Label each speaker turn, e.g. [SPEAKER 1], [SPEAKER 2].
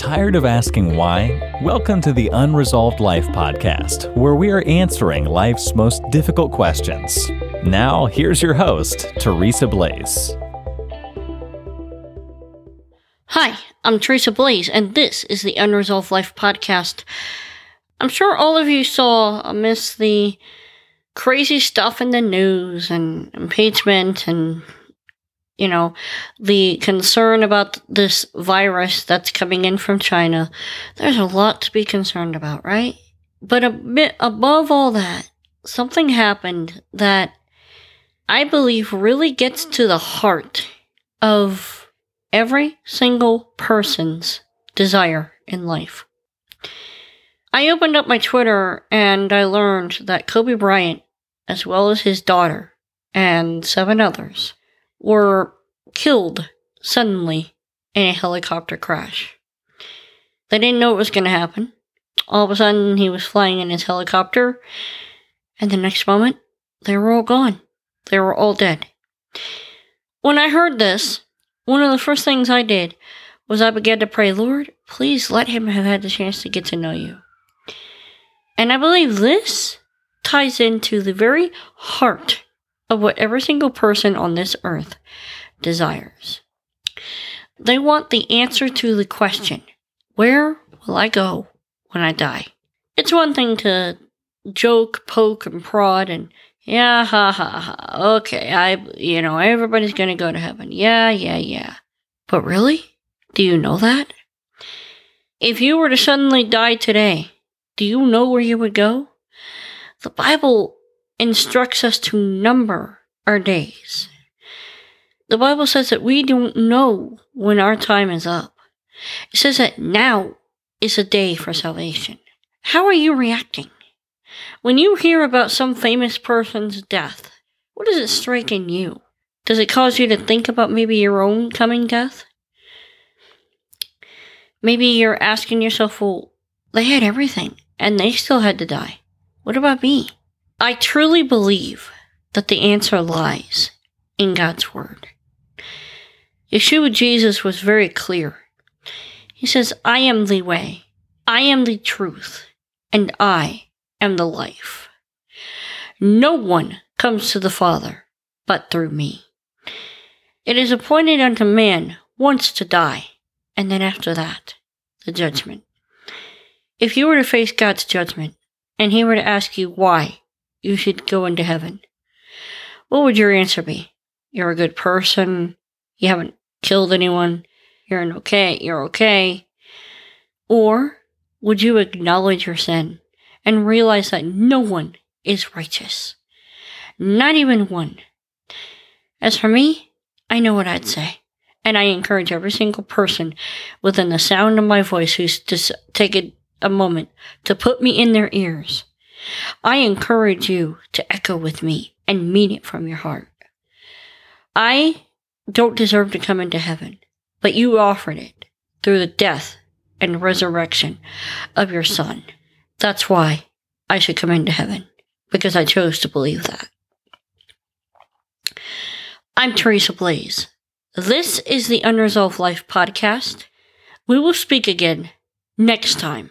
[SPEAKER 1] Tired of asking why? Welcome to the Unresolved Life podcast, where we are answering life's most difficult questions. Now, here's your host, Teresa Blaze.
[SPEAKER 2] Hi, I'm Teresa Blaze, and this is the Unresolved Life podcast. I'm sure all of you saw amidst the crazy stuff in the news and impeachment and you know, the concern about this virus that's coming in from China, there's a lot to be concerned about, right? But a bit above all that, something happened that I believe really gets to the heart of every single person's desire in life. I opened up my Twitter and I learned that Kobe Bryant, as well as his daughter and seven others, were killed suddenly in a helicopter crash. They didn't know it was going to happen. All of a sudden, he was flying in his helicopter, and the next moment, they were all gone. They were all dead. When I heard this, one of the first things I did was I began to pray, Lord, please let him have had the chance to get to know you. And I believe this ties into the very heart of what every single person on this earth desires. They want the answer to the question, where will I go when I die? It's one thing to joke, poke, and prod and yeah, ha ha ha. Okay, I, you know, everybody's gonna go to heaven. Yeah, yeah, yeah. But really? Do you know that? If you were to suddenly die today, do you know where you would go? The Bible instructs us to number our days. The Bible says that we don't know when our time is up. It says that now is a day for salvation. How are you reacting? When you hear about some famous person's death, what does it strike in you? Does it cause you to think about maybe your own coming death? Maybe you're asking yourself, well, they had everything and they still had to die. What about me? I truly believe that the answer lies in God's Word. Yeshua Jesus was very clear. He says, I am the way, I am the truth, and I am the life. No one comes to the Father but through me. It is appointed unto man once to die, and then after that, the judgment. If you were to face God's judgment, and he were to ask you why you should go into heaven, what would your answer be? You're a good person. You haven't killed anyone, you're an okay, you're okay? Or would you acknowledge your sin and realize that no one is righteous? Not even one. As for me, I know what I'd say. And I encourage every single person within the sound of my voice who's to take a, a moment to put me in their ears. I encourage you to echo with me and mean it from your heart. I don't deserve to come into heaven, but you offered it through the death and resurrection of your Son. That's why I should come into heaven, because I chose to believe that. I'm Teresa Blaze. This is the Unresolved Life podcast. We will speak again next time.